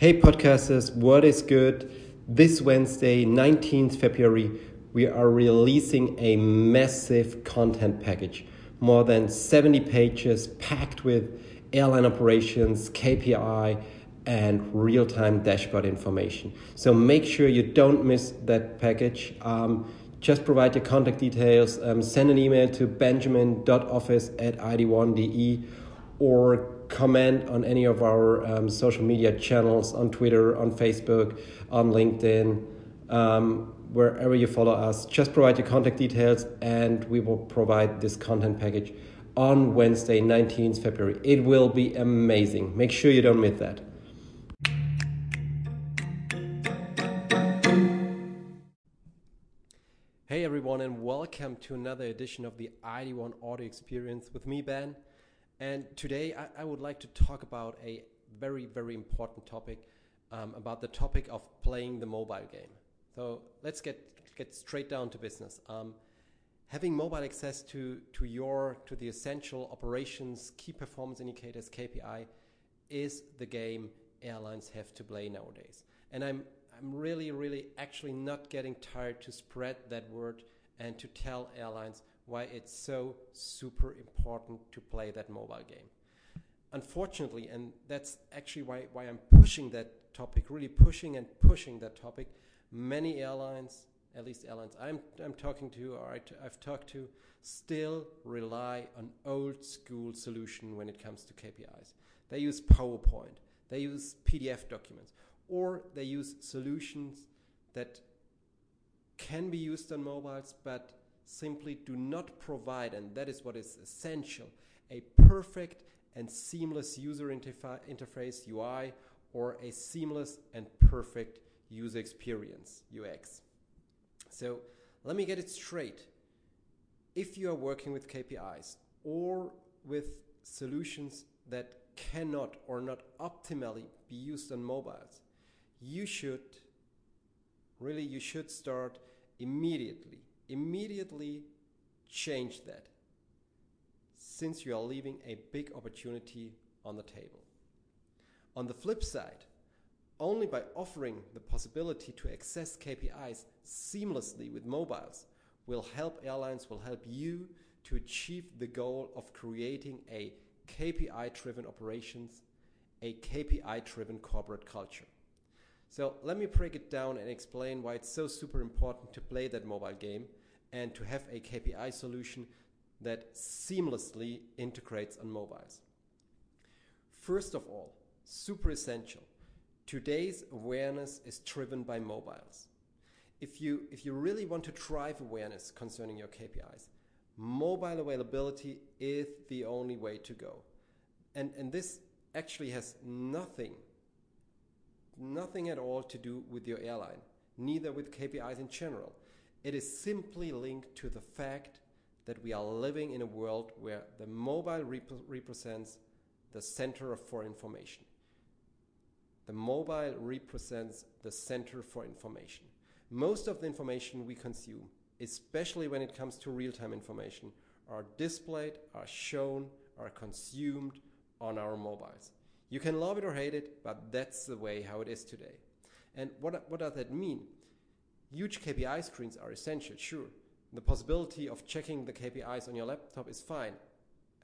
Hey, podcasters, what is good? This Wednesday, 19th February, we are releasing a massive content package. More than 70 pages packed with airline operations, KPI, and real time dashboard information. So make sure you don't miss that package. Um, just provide your contact details, um, send an email to benjamin.office at id1.de or comment on any of our um, social media channels on Twitter, on Facebook, on LinkedIn, um, wherever you follow us. Just provide your contact details and we will provide this content package on Wednesday, 19th February. It will be amazing. Make sure you don't miss that. Hey everyone, and welcome to another edition of the ID1 Audio Experience with me, Ben. And today I, I, would like to talk about a very, very important topic um, about the topic of playing the mobile game. So let's get, get straight down to business. Um, having mobile access to, to your, to the essential operations, key performance indicators, KPI, is the game airlines have to play nowadays. And I'm, I'm really, really actually not getting tired to spread that word and to tell airlines why it's so super important to play that mobile game. Unfortunately, and that's actually why, why I'm pushing that topic, really pushing and pushing that topic, many airlines, at least airlines I'm, I'm talking to or I, I've talked to, still rely on old school solution when it comes to KPIs. They use PowerPoint, they use PDF documents, or they use solutions that can be used on mobiles, but simply do not provide, and that is what is essential, a perfect and seamless user interface UI or a seamless and perfect user experience UX. So let me get it straight. If you are working with KPIs or with solutions that cannot or not optimally be used on mobiles, you should really you should start immediately immediately change that since you are leaving a big opportunity on the table. On the flip side, only by offering the possibility to access KPIs seamlessly with mobiles will help airlines, will help you to achieve the goal of creating a KPI driven operations, a KPI driven corporate culture. So let me break it down and explain why it's so super important to play that mobile game and to have a KPI solution that seamlessly integrates on mobiles. First of all, super essential, today's awareness is driven by mobiles. If you, if you really want to drive awareness concerning your KPIs, mobile availability is the only way to go. And, and this actually has nothing, nothing at all to do with your airline, neither with KPIs in general. It is simply linked to the fact that we are living in a world where the mobile rep represents the center for information. The mobile represents the center for information. Most of the information we consume, especially when it comes to real-time information, are displayed, are shown, are consumed on our mobiles. You can love it or hate it, but that's the way how it is today. And what, what does that mean? Huge KPI screens are essential, sure. The possibility of checking the KPIs on your laptop is fine,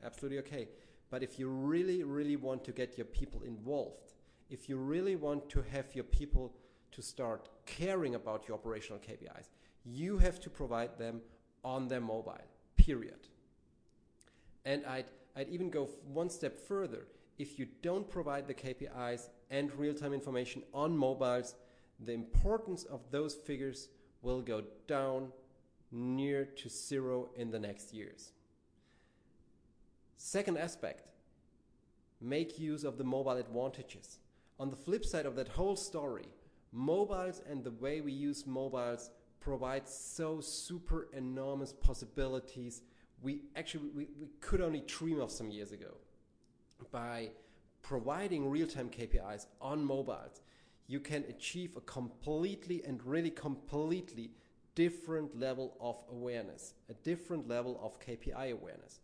absolutely okay. But if you really, really want to get your people involved, if you really want to have your people to start caring about your operational KPIs, you have to provide them on their mobile, period. And I'd, I'd even go one step further. If you don't provide the KPIs and real-time information on mobiles, the importance of those figures will go down near to zero in the next years. Second aspect, make use of the mobile advantages. On the flip side of that whole story, mobiles and the way we use mobiles provide so super enormous possibilities we actually we, we could only dream of some years ago. By providing real-time KPIs on mobiles, you can achieve a completely and really completely different level of awareness, a different level of KPI awareness.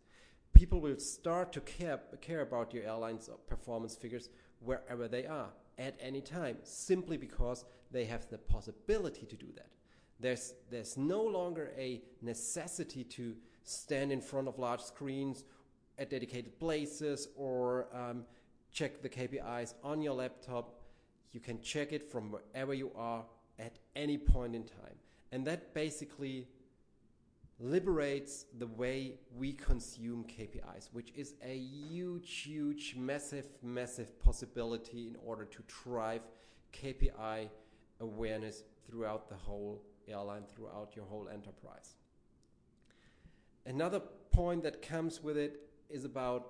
People will start to care, care about your airline's performance figures wherever they are at any time, simply because they have the possibility to do that. There's, there's no longer a necessity to stand in front of large screens at dedicated places or um, check the KPIs on your laptop. You can check it from wherever you are at any point in time. And that basically liberates the way we consume KPIs, which is a huge, huge, massive, massive possibility in order to drive KPI awareness throughout the whole airline, throughout your whole enterprise. Another point that comes with it is about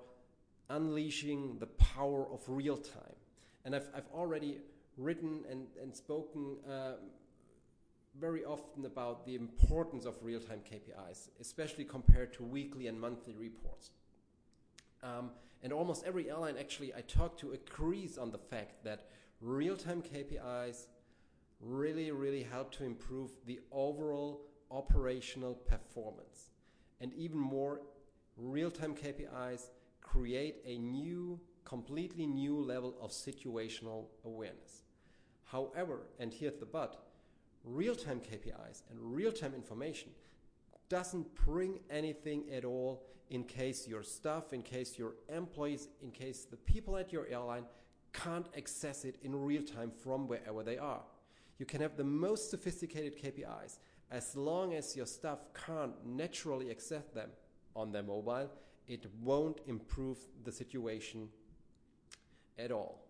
unleashing the power of real time. And I've, I've already written and, and spoken uh, very often about the importance of real time KPIs, especially compared to weekly and monthly reports. Um, and almost every airline actually I talk to agrees on the fact that real time KPIs really, really help to improve the overall operational performance. And even more, real time KPIs create a new, completely new level of situational awareness. However, and here's the but, real-time KPIs and real-time information doesn't bring anything at all in case your staff, in case your employees, in case the people at your airline can't access it in real time from wherever they are. You can have the most sophisticated KPIs as long as your staff can't naturally access them on their mobile, it won't improve the situation at all.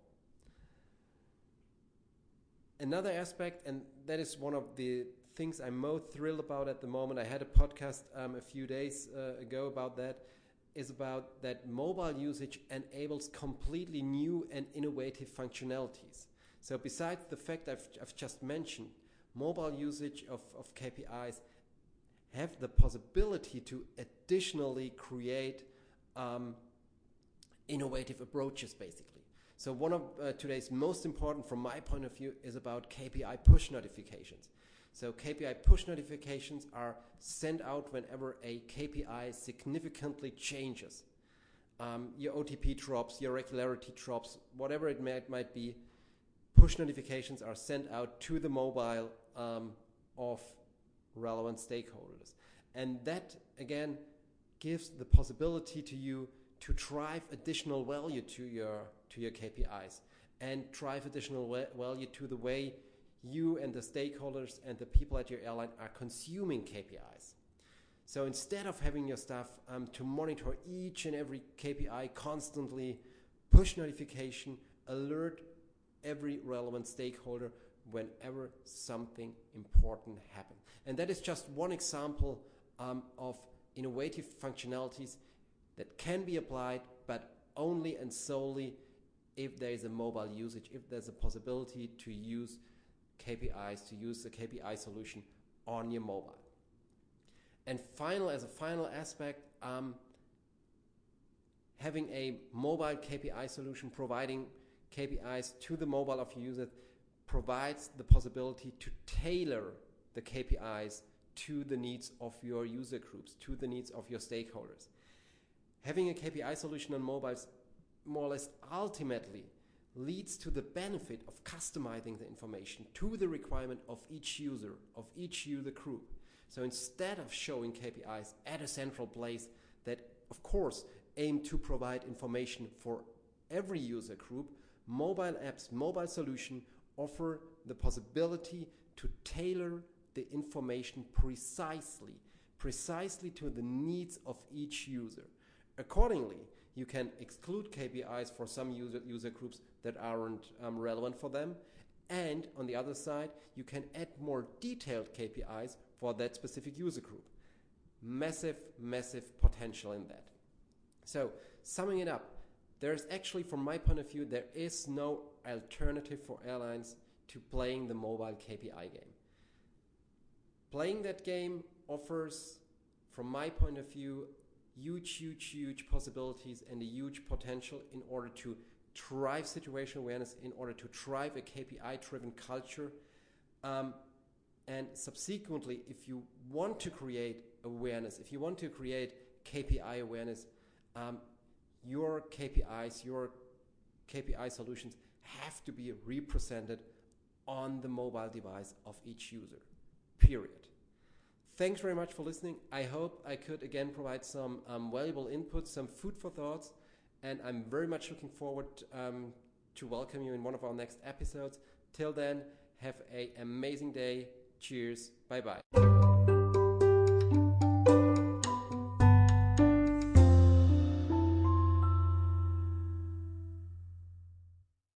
Another aspect, and that is one of the things I'm most thrilled about at the moment. I had a podcast um, a few days uh, ago about that. Is about that mobile usage enables completely new and innovative functionalities. So, besides the fact I've, I've just mentioned, mobile usage of, of KPIs have the possibility to additionally create um, innovative approaches, basically. So one of uh, today's most important from my point of view is about KPI push notifications. So KPI push notifications are sent out whenever a KPI significantly changes. Um, your OTP drops, your regularity drops, whatever it might, might be, push notifications are sent out to the mobile um, of relevant stakeholders. And that, again, gives the possibility to you to drive additional value to your to your KPIs and drive additional value to the way you and the stakeholders and the people at your airline are consuming KPIs. So instead of having your staff um, to monitor each and every KPI constantly, push notification, alert every relevant stakeholder whenever something important happens. And that is just one example um, of innovative functionalities that can be applied, but only and solely if there is a mobile usage, if there's a possibility to use KPIs, to use the KPI solution on your mobile. And final, as a final aspect, um, having a mobile KPI solution providing KPIs to the mobile of your user provides the possibility to tailor the KPIs to the needs of your user groups, to the needs of your stakeholders. Having a KPI solution on mobiles more or less ultimately leads to the benefit of customizing the information to the requirement of each user, of each user group. So instead of showing KPIs at a central place that, of course, aim to provide information for every user group, mobile apps, mobile solution offer the possibility to tailor the information precisely, precisely to the needs of each user. Accordingly, you can exclude KPIs for some user, user groups that aren't um, relevant for them. And on the other side, you can add more detailed KPIs for that specific user group. Massive, massive potential in that. So, summing it up, there's actually, from my point of view, there is no alternative for airlines to playing the mobile KPI game. Playing that game offers, from my point of view, huge, huge, huge possibilities and a huge potential in order to drive situational awareness, in order to drive a KPI driven culture. Um, and subsequently, if you want to create awareness, if you want to create KPI awareness, um, your KPIs, your KPI solutions have to be represented on the mobile device of each user. Period. Thanks very much for listening. I hope I could again provide some um, valuable input, some food for thoughts, and I'm very much looking forward um, to welcome you in one of our next episodes. Till then, have an amazing day. Cheers. Bye bye.